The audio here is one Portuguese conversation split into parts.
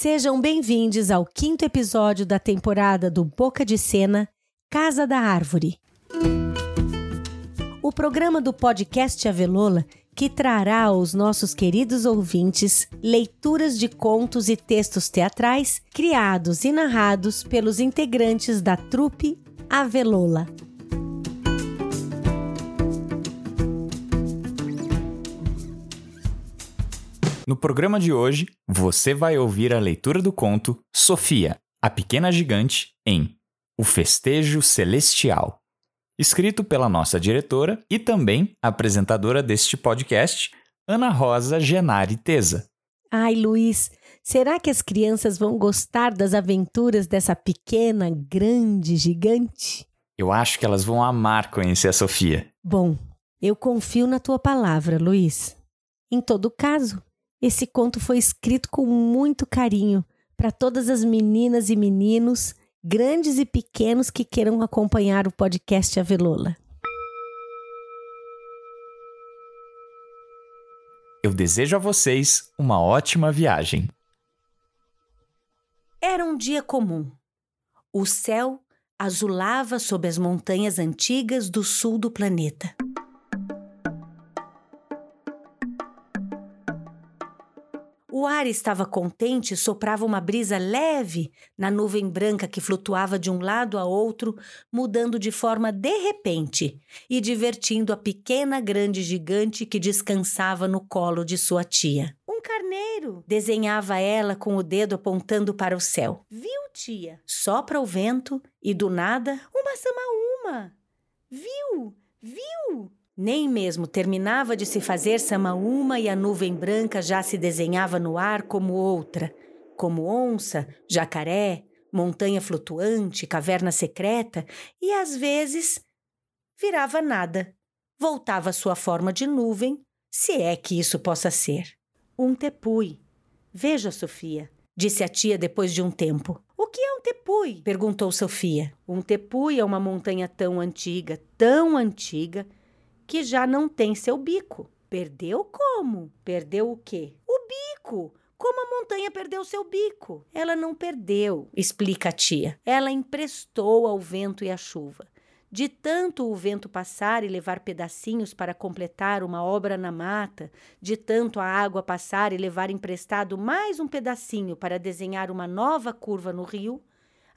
Sejam bem-vindos ao quinto episódio da temporada do Boca de Cena Casa da Árvore. O programa do podcast Avelola que trará aos nossos queridos ouvintes leituras de contos e textos teatrais criados e narrados pelos integrantes da trupe Avelola. No programa de hoje, você vai ouvir a leitura do conto Sofia, a Pequena Gigante, em O Festejo Celestial, escrito pela nossa diretora e também apresentadora deste podcast, Ana Rosa Genari Teza. Ai, Luiz, será que as crianças vão gostar das aventuras dessa pequena, grande gigante? Eu acho que elas vão amar conhecer a Sofia. Bom, eu confio na tua palavra, Luiz. Em todo caso, esse conto foi escrito com muito carinho para todas as meninas e meninos, grandes e pequenos que queiram acompanhar o podcast Avelola. Eu desejo a vocês uma ótima viagem. Era um dia comum. O céu azulava sob as montanhas antigas do sul do planeta. O ar estava contente e soprava uma brisa leve na nuvem branca que flutuava de um lado a outro, mudando de forma de repente e divertindo a pequena grande gigante que descansava no colo de sua tia. Um carneiro! desenhava ela com o dedo apontando para o céu. Viu, tia? Sopra o vento e do nada, uma samaúma! Viu? Viu? Nem mesmo terminava de se fazer samaúma e a nuvem branca já se desenhava no ar como outra, como onça, jacaré, montanha flutuante, caverna secreta e às vezes virava nada. Voltava à sua forma de nuvem, se é que isso possa ser. Um tepui. Veja, Sofia, disse a tia depois de um tempo. O que é um tepui? perguntou Sofia. Um tepui é uma montanha tão antiga, tão antiga, que já não tem seu bico. Perdeu como? Perdeu o quê? O bico! Como a montanha perdeu seu bico? Ela não perdeu, explica a tia. Ela emprestou ao vento e à chuva. De tanto o vento passar e levar pedacinhos para completar uma obra na mata, de tanto a água passar e levar emprestado mais um pedacinho para desenhar uma nova curva no rio,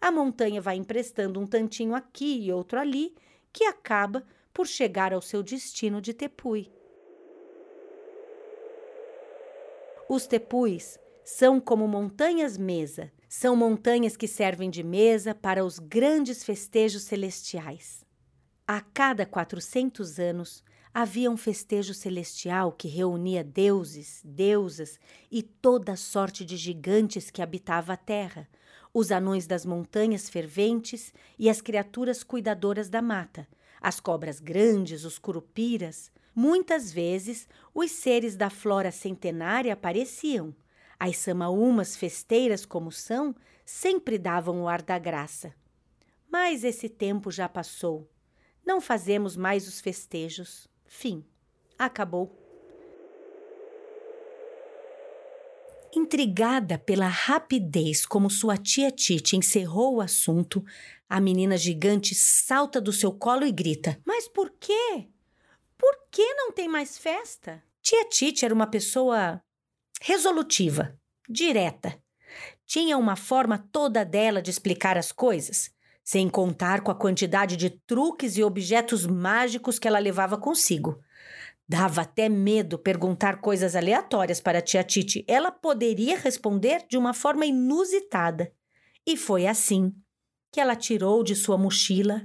a montanha vai emprestando um tantinho aqui e outro ali, que acaba por chegar ao seu destino de tepui. Os tepuis são como montanhas mesa, são montanhas que servem de mesa para os grandes festejos celestiais. A cada 400 anos havia um festejo celestial que reunia deuses, deusas e toda sorte de gigantes que habitava a terra, os anões das montanhas ferventes e as criaturas cuidadoras da mata, as cobras grandes, os curupiras. Muitas vezes, os seres da flora centenária apareciam. As samaúmas festeiras como são, sempre davam o ar da graça. Mas esse tempo já passou. Não fazemos mais os festejos. Fim. Acabou. Intrigada pela rapidez como sua tia Tite encerrou o assunto, a menina gigante salta do seu colo e grita: Mas por quê? Por que não tem mais festa? Tia Tite era uma pessoa resolutiva, direta. Tinha uma forma toda dela de explicar as coisas, sem contar com a quantidade de truques e objetos mágicos que ela levava consigo. Dava até medo perguntar coisas aleatórias para a tia Titi. Ela poderia responder de uma forma inusitada. E foi assim que ela tirou de sua mochila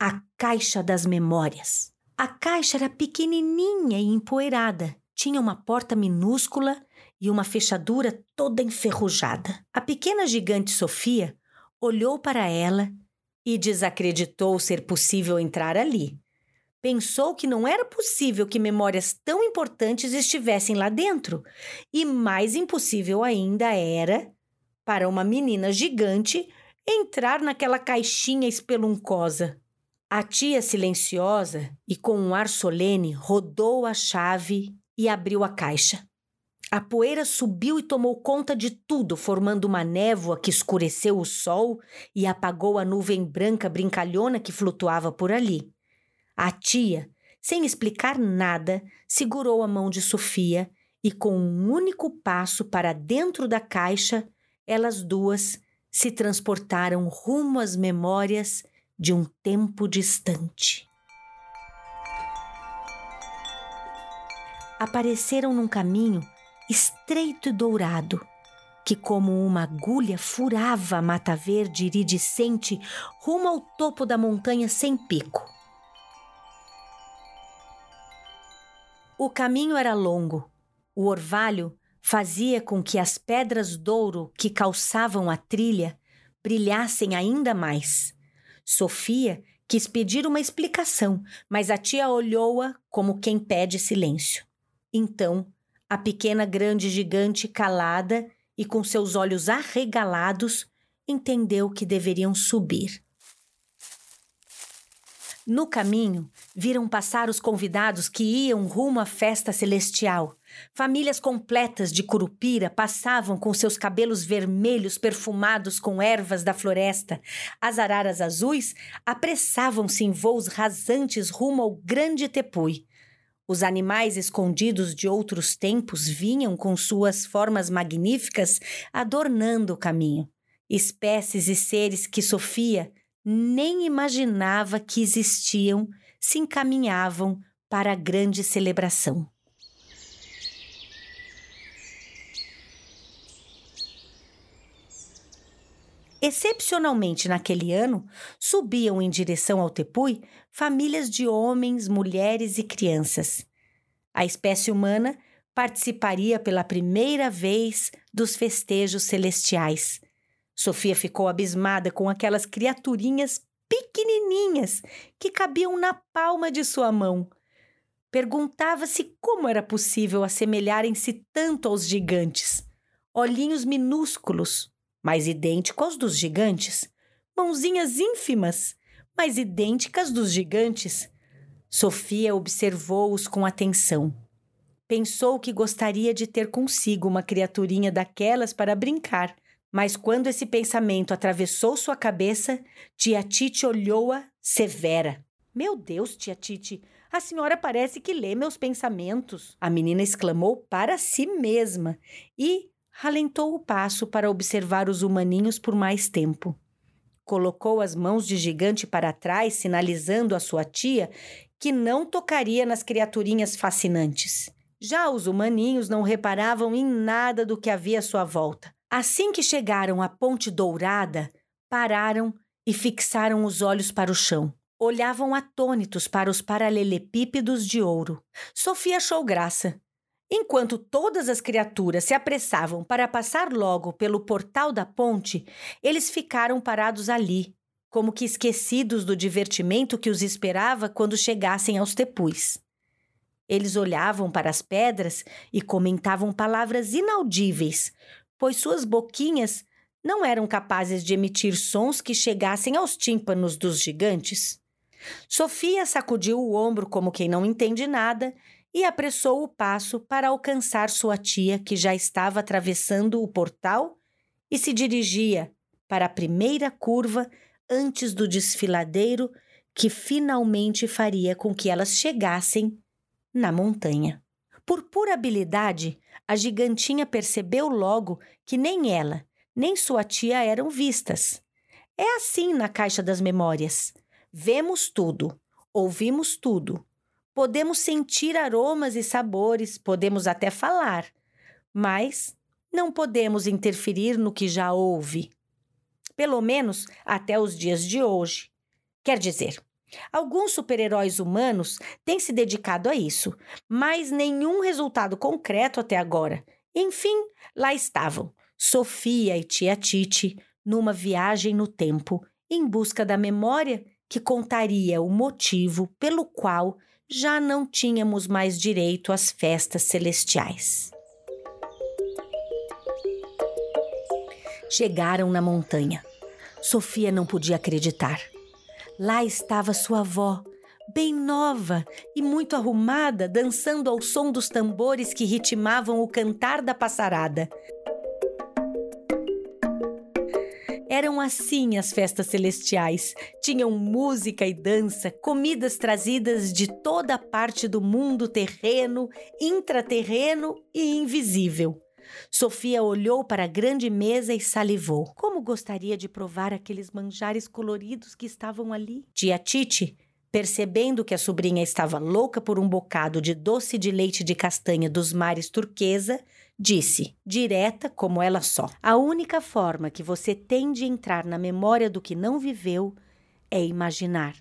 a caixa das memórias. A caixa era pequenininha e empoeirada. Tinha uma porta minúscula e uma fechadura toda enferrujada. A pequena gigante Sofia olhou para ela e desacreditou ser possível entrar ali pensou que não era possível que memórias tão importantes estivessem lá dentro. E mais impossível ainda era para uma menina gigante entrar naquela caixinha espeluncosa. A tia silenciosa e com um ar solene rodou a chave e abriu a caixa. A poeira subiu e tomou conta de tudo, formando uma névoa que escureceu o sol e apagou a nuvem branca brincalhona que flutuava por ali. A tia, sem explicar nada, segurou a mão de Sofia e, com um único passo para dentro da caixa, elas duas se transportaram rumo às memórias de um tempo distante. Apareceram num caminho estreito e dourado, que, como uma agulha, furava a mata verde iridescente rumo ao topo da montanha sem pico. O caminho era longo. O orvalho fazia com que as pedras douro que calçavam a trilha brilhassem ainda mais. Sofia quis pedir uma explicação, mas a tia olhou-a como quem pede silêncio. Então, a pequena grande gigante calada e com seus olhos arregalados, entendeu que deveriam subir. No caminho, viram passar os convidados que iam rumo à festa celestial. Famílias completas de Curupira passavam com seus cabelos vermelhos perfumados com ervas da floresta. As araras azuis apressavam-se em voos rasantes rumo ao grande Tepui. Os animais escondidos de outros tempos vinham com suas formas magníficas adornando o caminho. Espécies e seres que Sofia nem imaginava que existiam se encaminhavam para a grande celebração. Excepcionalmente naquele ano, subiam em direção ao Tepui famílias de homens, mulheres e crianças. A espécie humana participaria pela primeira vez dos festejos celestiais. Sofia ficou abismada com aquelas criaturinhas pequenininhas que cabiam na palma de sua mão. Perguntava-se como era possível assemelharem-se tanto aos gigantes. Olhinhos minúsculos, mais idênticos aos dos gigantes, mãozinhas ínfimas, mais idênticas dos gigantes. Sofia observou-os com atenção. Pensou que gostaria de ter consigo uma criaturinha daquelas para brincar, mas quando esse pensamento atravessou sua cabeça, tia Tite olhou-a severa. Meu Deus, tia Tite, a senhora parece que lê meus pensamentos. A menina exclamou para si mesma e, ralentou o passo para observar os humaninhos por mais tempo. Colocou as mãos de gigante para trás, sinalizando à sua tia que não tocaria nas criaturinhas fascinantes. Já os humaninhos não reparavam em nada do que havia à sua volta. Assim que chegaram à Ponte Dourada, pararam e fixaram os olhos para o chão. Olhavam atônitos para os paralelepípedos de ouro. Sofia achou graça. Enquanto todas as criaturas se apressavam para passar logo pelo portal da ponte, eles ficaram parados ali, como que esquecidos do divertimento que os esperava quando chegassem aos tepus. Eles olhavam para as pedras e comentavam palavras inaudíveis, pois suas boquinhas não eram capazes de emitir sons que chegassem aos tímpanos dos gigantes. Sofia sacudiu o ombro como quem não entende nada e apressou o passo para alcançar sua tia, que já estava atravessando o portal e se dirigia para a primeira curva antes do desfiladeiro que finalmente faria com que elas chegassem na montanha. Por pura habilidade, a gigantinha percebeu logo que nem ela, nem sua tia eram vistas. É assim na caixa das memórias. Vemos tudo, ouvimos tudo, Podemos sentir aromas e sabores, podemos até falar, mas não podemos interferir no que já houve. Pelo menos até os dias de hoje. Quer dizer, alguns super-heróis humanos têm se dedicado a isso, mas nenhum resultado concreto até agora. Enfim, lá estavam, Sofia e tia Titi, numa viagem no tempo, em busca da memória que contaria o motivo pelo qual já não tínhamos mais direito às festas celestiais. Chegaram na montanha. Sofia não podia acreditar. Lá estava sua avó, bem nova e muito arrumada, dançando ao som dos tambores que ritmavam o cantar da passarada. Eram assim as festas celestiais. Tinham música e dança, comidas trazidas de toda parte do mundo terreno, intraterreno e invisível. Sofia olhou para a grande mesa e salivou. Como gostaria de provar aqueles manjares coloridos que estavam ali? Tia Tite, percebendo que a sobrinha estava louca por um bocado de doce de leite de castanha dos mares turquesa, Disse, direta como ela só: A única forma que você tem de entrar na memória do que não viveu é imaginar.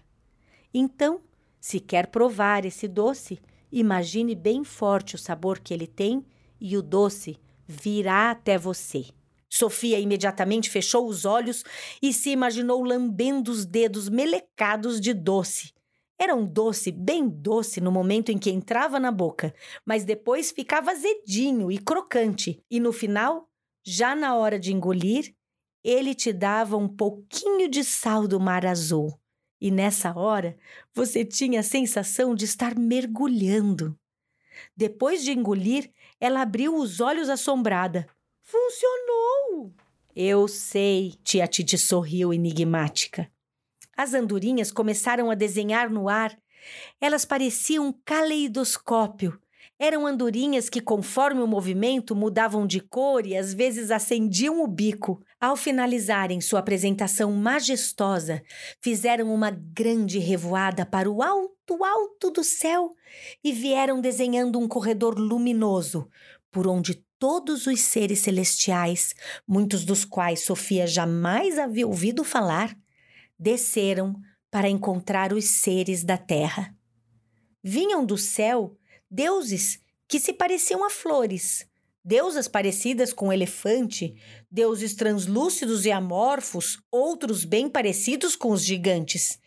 Então, se quer provar esse doce, imagine bem forte o sabor que ele tem e o doce virá até você. Sofia imediatamente fechou os olhos e se imaginou lambendo os dedos melecados de doce era um doce bem doce no momento em que entrava na boca, mas depois ficava azedinho e crocante, e no final, já na hora de engolir, ele te dava um pouquinho de sal do mar azul. E nessa hora, você tinha a sensação de estar mergulhando. Depois de engolir, ela abriu os olhos assombrada. Funcionou! Eu sei, tia Titi sorriu enigmática. As andorinhas começaram a desenhar no ar. Elas pareciam um caleidoscópio. Eram andorinhas que, conforme o movimento, mudavam de cor e às vezes acendiam o bico. Ao finalizarem sua apresentação majestosa, fizeram uma grande revoada para o alto, alto do céu e vieram desenhando um corredor luminoso, por onde todos os seres celestiais, muitos dos quais Sofia jamais havia ouvido falar, desceram para encontrar os seres da terra. Vinham do céu deuses que se pareciam a flores, deusas parecidas com um elefante, deuses translúcidos e amorfos, outros bem parecidos com os gigantes.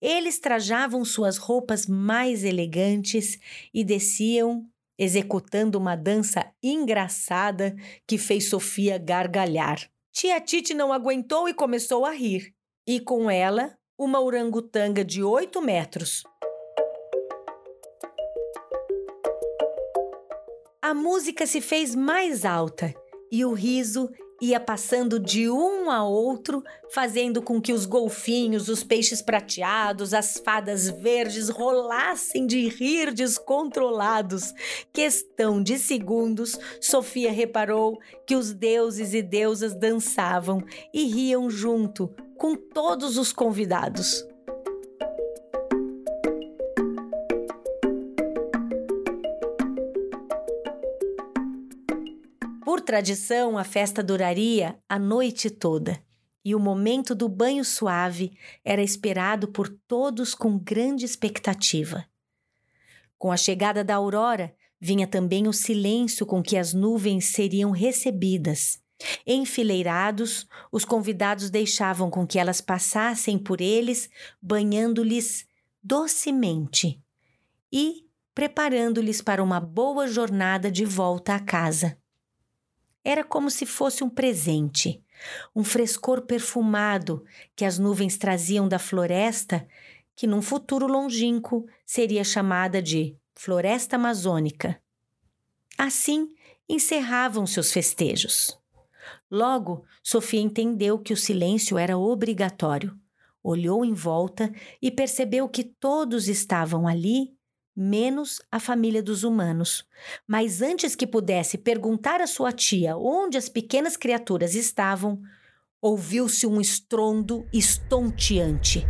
Eles trajavam suas roupas mais elegantes e desciam executando uma dança engraçada que fez Sofia gargalhar. Tia Tite não aguentou e começou a rir e com ela uma orangotanga de 8 metros. A música se fez mais alta e o riso ia passando de um a outro, fazendo com que os golfinhos, os peixes prateados, as fadas verdes rolassem de rir descontrolados. Questão de segundos, Sofia reparou que os deuses e deusas dançavam e riam junto, com todos os convidados. Tradição, a festa duraria a noite toda e o momento do banho suave era esperado por todos com grande expectativa. Com a chegada da aurora, vinha também o silêncio com que as nuvens seriam recebidas Enfileirados, os convidados deixavam com que elas passassem por eles, banhando-lhes docemente e preparando-lhes para uma boa jornada de volta à casa. Era como se fosse um presente, um frescor perfumado que as nuvens traziam da floresta, que num futuro longínquo seria chamada de Floresta Amazônica. Assim encerravam-se os festejos. Logo, Sofia entendeu que o silêncio era obrigatório. Olhou em volta e percebeu que todos estavam ali, menos a família dos humanos. Mas antes que pudesse perguntar à sua tia onde as pequenas criaturas estavam, ouviu-se um estrondo estonteante.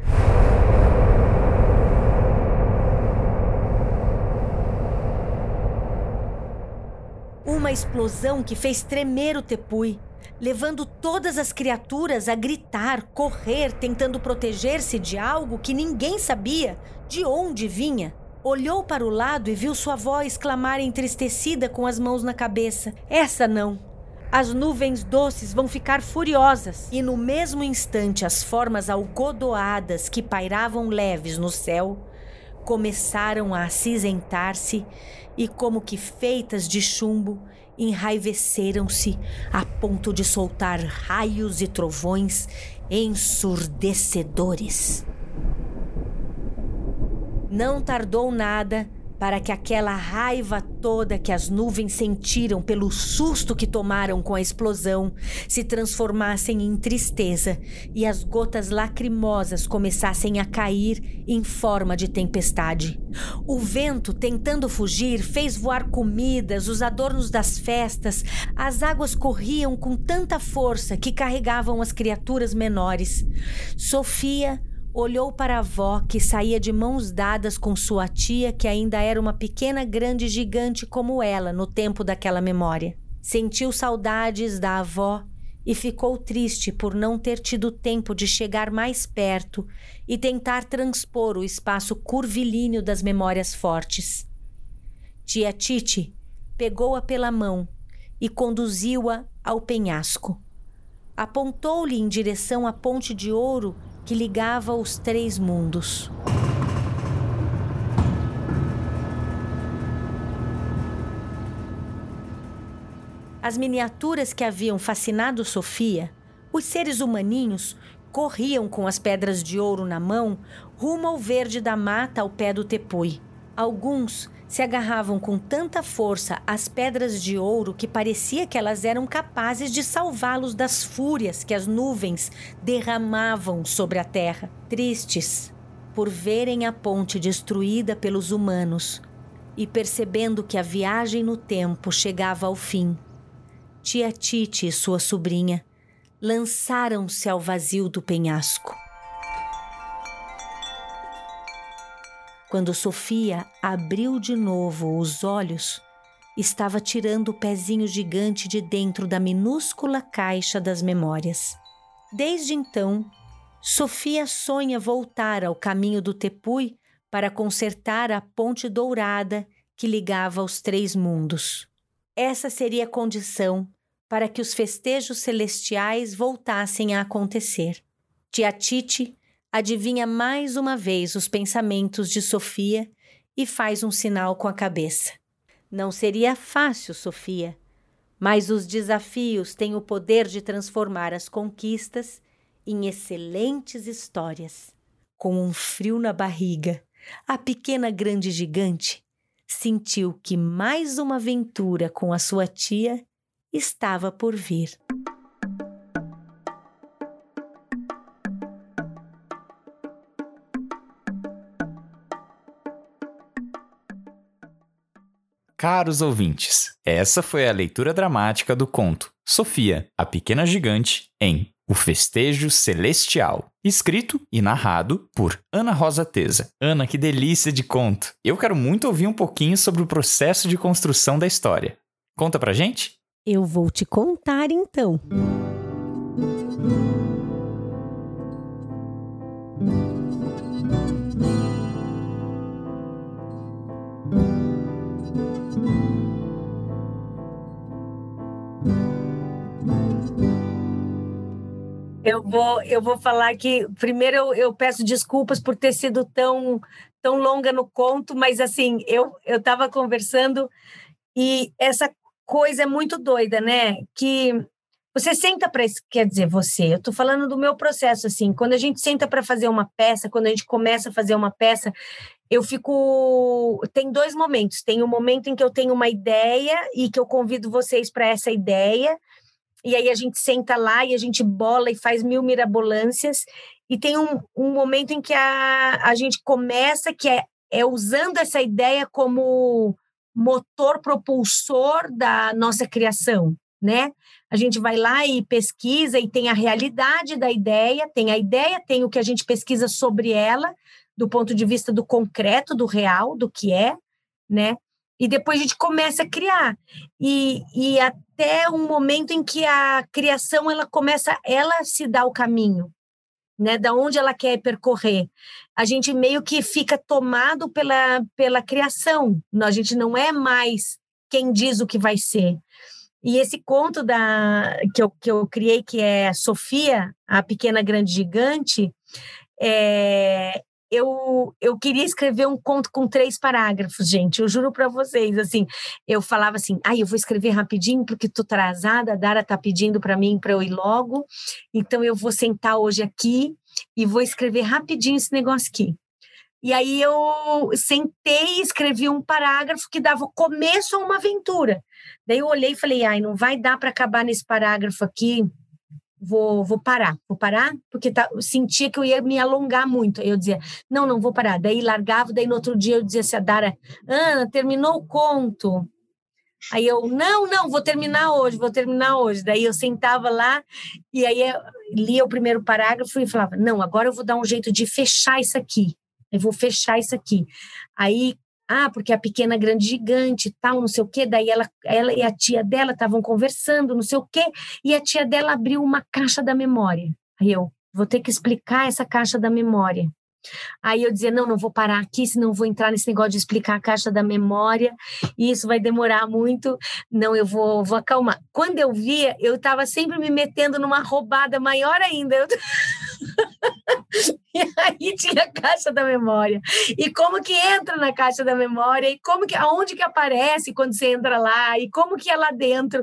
Uma explosão que fez tremer o tepui levando todas as criaturas a gritar, correr, tentando proteger-se de algo que ninguém sabia de onde vinha. Olhou para o lado e viu sua avó exclamar entristecida com as mãos na cabeça: Essa não! As nuvens doces vão ficar furiosas. E no mesmo instante, as formas algodoadas que pairavam leves no céu começaram a acinzentar-se e, como que feitas de chumbo, enraiveceram-se a ponto de soltar raios e trovões ensurdecedores. Não tardou nada para que aquela raiva toda que as nuvens sentiram pelo susto que tomaram com a explosão se transformassem em tristeza e as gotas lacrimosas começassem a cair em forma de tempestade. O vento, tentando fugir, fez voar comidas, os adornos das festas, as águas corriam com tanta força que carregavam as criaturas menores. Sofia olhou para a avó que saía de mãos dadas com sua tia, que ainda era uma pequena grande gigante como ela no tempo daquela memória. Sentiu saudades da avó e ficou triste por não ter tido tempo de chegar mais perto e tentar transpor o espaço curvilíneo das memórias fortes. Tia Tite pegou-a pela mão e conduziu-a ao penhasco. Apontou-lhe em direção à ponte de ouro que ligava os três mundos. As miniaturas que haviam fascinado Sofia, os seres humaninhos, corriam com as pedras de ouro na mão rumo ao verde da mata ao pé do tepui. Alguns se agarravam com tanta força às pedras de ouro que parecia que elas eram capazes de salvá-los das fúrias que as nuvens derramavam sobre a terra. Tristes por verem a ponte destruída pelos humanos e percebendo que a viagem no tempo chegava ao fim, tia Tite e sua sobrinha lançaram-se ao vazio do penhasco. Quando Sofia abriu de novo os olhos, estava tirando o pezinho gigante de dentro da minúscula caixa das memórias. Desde então, Sofia sonha voltar ao caminho do Tepui para consertar a ponte dourada que ligava os três mundos. Essa seria a condição para que os festejos celestiais voltassem a acontecer. Tia Tite adivinha mais uma vez os pensamentos de Sofia e faz um sinal com a cabeça. Não seria fácil, Sofia, mas os desafios têm o poder de transformar as conquistas em excelentes histórias. Com um frio na barriga, a pequena grande gigante sentiu que mais uma aventura com a sua tia estava por vir. Caros ouvintes, essa foi a leitura dramática do conto Sofia, a Pequena Gigante, em O Festejo Celestial, escrito e narrado por Ana Rosa Teza. Ana, que delícia de conto! Eu quero muito ouvir um pouquinho sobre o processo de construção da história. Conta pra gente? Eu vou te contar então. Eu vou, eu vou falar que primeiro eu, eu, peço desculpas por ter sido tão tão longa no conto, mas assim eu eu estava conversando e essa coisa é muito doida, né? Que você senta para quer dizer você, eu estou falando do meu processo assim, quando a gente senta para fazer uma peça, quando a gente começa a fazer uma peça, eu fico tem dois momentos, tem o um momento em que eu tenho uma ideia e que eu convido vocês para essa ideia e aí a gente senta lá e a gente bola e faz mil mirabolâncias, e tem um, um momento em que a, a gente começa, que é, é usando essa ideia como motor propulsor da nossa criação, né? A gente vai lá e pesquisa e tem a realidade da ideia, tem a ideia, tem o que a gente pesquisa sobre ela, do ponto de vista do concreto, do real, do que é, né? E depois a gente começa a criar. E, e até um momento em que a criação ela começa, ela se dá o caminho, né? Da onde ela quer percorrer. A gente meio que fica tomado pela, pela criação. A gente não é mais quem diz o que vai ser. E esse conto da que eu, que eu criei, que é Sofia, a pequena grande gigante, é, eu, eu queria escrever um conto com três parágrafos, gente. Eu juro para vocês, assim, eu falava assim, ai, ah, eu vou escrever rapidinho porque tô atrasada, a Dara tá pedindo para mim para eu ir logo. Então eu vou sentar hoje aqui e vou escrever rapidinho esse negócio aqui. E aí eu sentei e escrevi um parágrafo que dava começo a uma aventura. Daí eu olhei e falei, ai, não vai dar para acabar nesse parágrafo aqui, vou, vou parar, vou parar, porque tá, sentia que eu ia me alongar muito. Aí eu dizia, não, não vou parar. Daí largava, daí no outro dia eu dizia assim, a Dara, Ana, terminou o conto. Aí eu, não, não, vou terminar hoje, vou terminar hoje. Daí eu sentava lá e aí lia o primeiro parágrafo e falava, não, agora eu vou dar um jeito de fechar isso aqui. Eu vou fechar isso aqui. Aí, ah, porque a pequena grande gigante, tal, não sei o quê. Daí ela, ela e a tia dela estavam conversando, não sei o quê, e a tia dela abriu uma caixa da memória. Aí eu vou ter que explicar essa caixa da memória. Aí eu dizia, não, não vou parar aqui, senão vou entrar nesse negócio de explicar a caixa da memória, e isso vai demorar muito. Não, eu vou, vou acalmar. Quando eu via, eu estava sempre me metendo numa roubada maior ainda. Eu... e aí tinha a caixa da memória. E como que entra na caixa da memória, e como que, aonde que aparece quando você entra lá, e como que é lá dentro.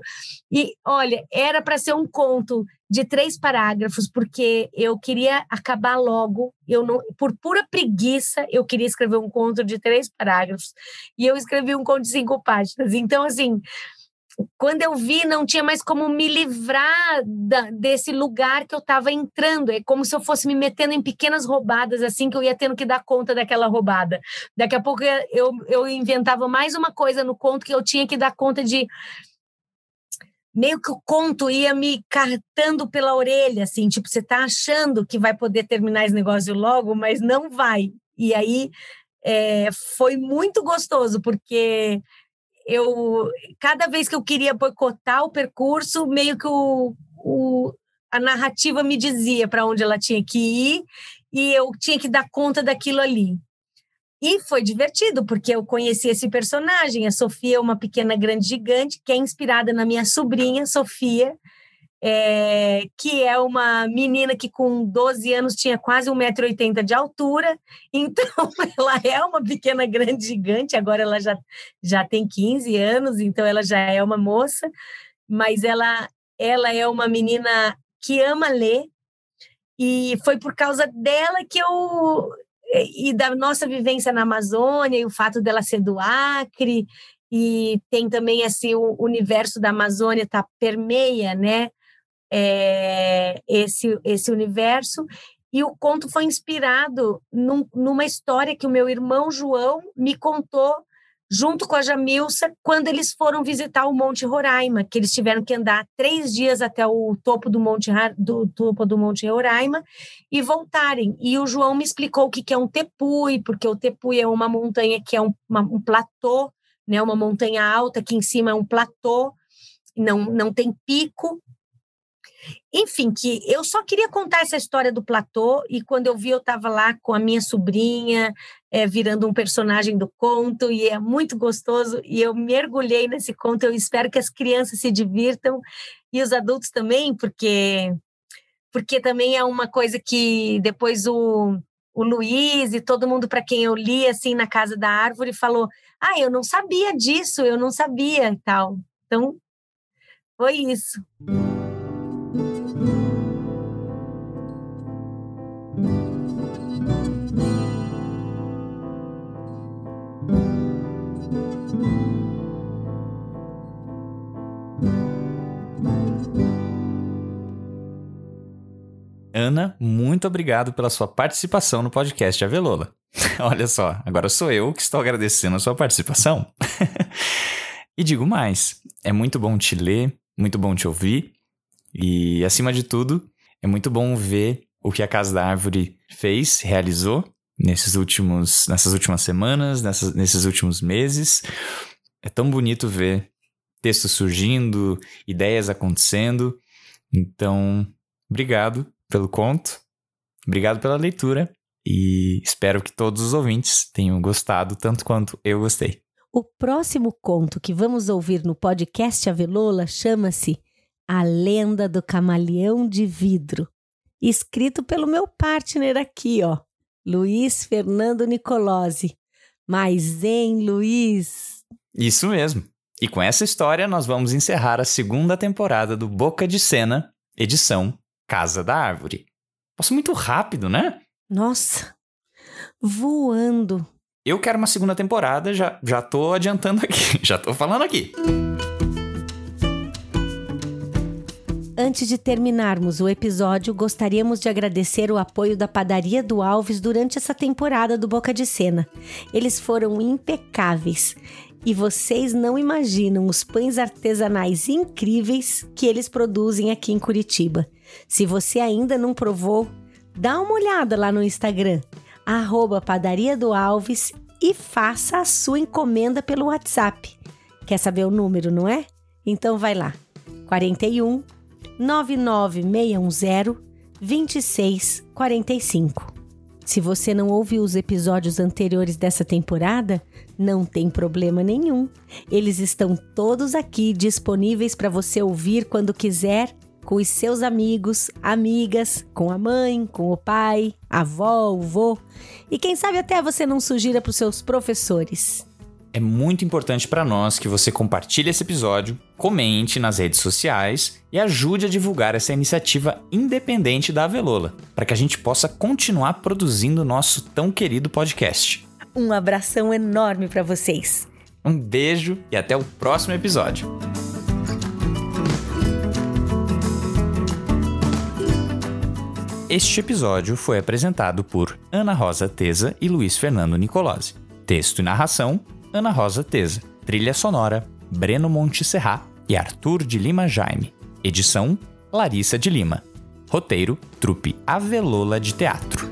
E olha, era para ser um conto de três parágrafos, porque eu queria acabar logo. Eu não, por pura preguiça, eu queria escrever um conto de três parágrafos. E eu escrevi um conto de cinco páginas. Então, assim, quando eu vi, não tinha mais como me livrar da, desse lugar que eu estava entrando. É como se eu fosse me metendo em pequenas roubadas, assim, que eu ia tendo que dar conta daquela roubada. Daqui a pouco eu, eu inventava mais uma coisa no conto que eu tinha que dar conta de meio que o conto ia me cartando pela orelha, assim, tipo, você tá achando que vai poder terminar esse negócio logo, mas não vai. E aí é, foi muito gostoso, porque eu, cada vez que eu queria boicotar o percurso, meio que o, o a narrativa me dizia para onde ela tinha que ir e eu tinha que dar conta daquilo ali. E foi divertido, porque eu conheci esse personagem. A Sofia é uma pequena grande gigante, que é inspirada na minha sobrinha, Sofia, é, que é uma menina que com 12 anos tinha quase 1,80m de altura. Então, ela é uma pequena grande gigante. Agora ela já, já tem 15 anos, então ela já é uma moça. Mas ela, ela é uma menina que ama ler. E foi por causa dela que eu e da nossa vivência na Amazônia e o fato dela ser do Acre e tem também assim o universo da Amazônia tá permeia né é, esse esse universo e o conto foi inspirado num, numa história que o meu irmão João me contou junto com a Jamilsa, quando eles foram visitar o Monte Roraima, que eles tiveram que andar três dias até o topo do Monte, do, topo do Monte Roraima e voltarem. E o João me explicou o que, que é um tepui, porque o tepui é uma montanha que é um, uma, um platô, né, uma montanha alta, que em cima é um platô, não, não tem pico, enfim, que eu só queria contar essa história do platô e quando eu vi eu estava lá com a minha sobrinha, é, virando um personagem do conto e é muito gostoso e eu mergulhei nesse conto. Eu espero que as crianças se divirtam e os adultos também, porque porque também é uma coisa que depois o, o Luiz e todo mundo para quem eu li assim na casa da árvore falou: "Ah, eu não sabia disso, eu não sabia" e tal. Então, foi isso. Ana, muito obrigado pela sua participação no podcast Avelola. Olha só, agora sou eu que estou agradecendo a sua participação. e digo mais, é muito bom te ler, muito bom te ouvir e, acima de tudo, é muito bom ver o que a Casa da Árvore fez, realizou nesses últimos, nessas últimas semanas, nessas, nesses últimos meses. É tão bonito ver textos surgindo, ideias acontecendo. Então, obrigado pelo conto, obrigado pela leitura e espero que todos os ouvintes tenham gostado tanto quanto eu gostei. O próximo conto que vamos ouvir no podcast Avelola chama-se A Lenda do Camaleão de Vidro, escrito pelo meu partner aqui, ó, Luiz Fernando Nicolosi. Mas, hein, Luiz? Isso mesmo. E com essa história, nós vamos encerrar a segunda temporada do Boca de Cena, edição Casa da Árvore. Passou muito rápido, né? Nossa, voando. Eu quero uma segunda temporada, já, já tô adiantando aqui, já tô falando aqui. Antes de terminarmos o episódio, gostaríamos de agradecer o apoio da Padaria do Alves durante essa temporada do Boca de Cena. Eles foram impecáveis. E vocês não imaginam os pães artesanais incríveis que eles produzem aqui em Curitiba. Se você ainda não provou, dá uma olhada lá no Instagram, arroba Padaria do Alves e faça a sua encomenda pelo WhatsApp. Quer saber o número, não é? Então vai lá. 41 99610 2645. Se você não ouviu os episódios anteriores dessa temporada, não tem problema nenhum. Eles estão todos aqui disponíveis para você ouvir quando quiser, com os seus amigos, amigas, com a mãe, com o pai, avó, o vô, e quem sabe até você não sugira para os seus professores. É muito importante para nós que você compartilhe esse episódio, comente nas redes sociais e ajude a divulgar essa iniciativa independente da Avelola, para que a gente possa continuar produzindo o nosso tão querido podcast. Um abração enorme para vocês. Um beijo e até o próximo episódio. Este episódio foi apresentado por Ana Rosa Teza e Luiz Fernando Nicolosi. Texto e narração: Ana Rosa Teza. Trilha sonora: Breno Monte Serra e Arthur de Lima Jaime. Edição: Larissa de Lima. Roteiro: Trupe Avelola de Teatro.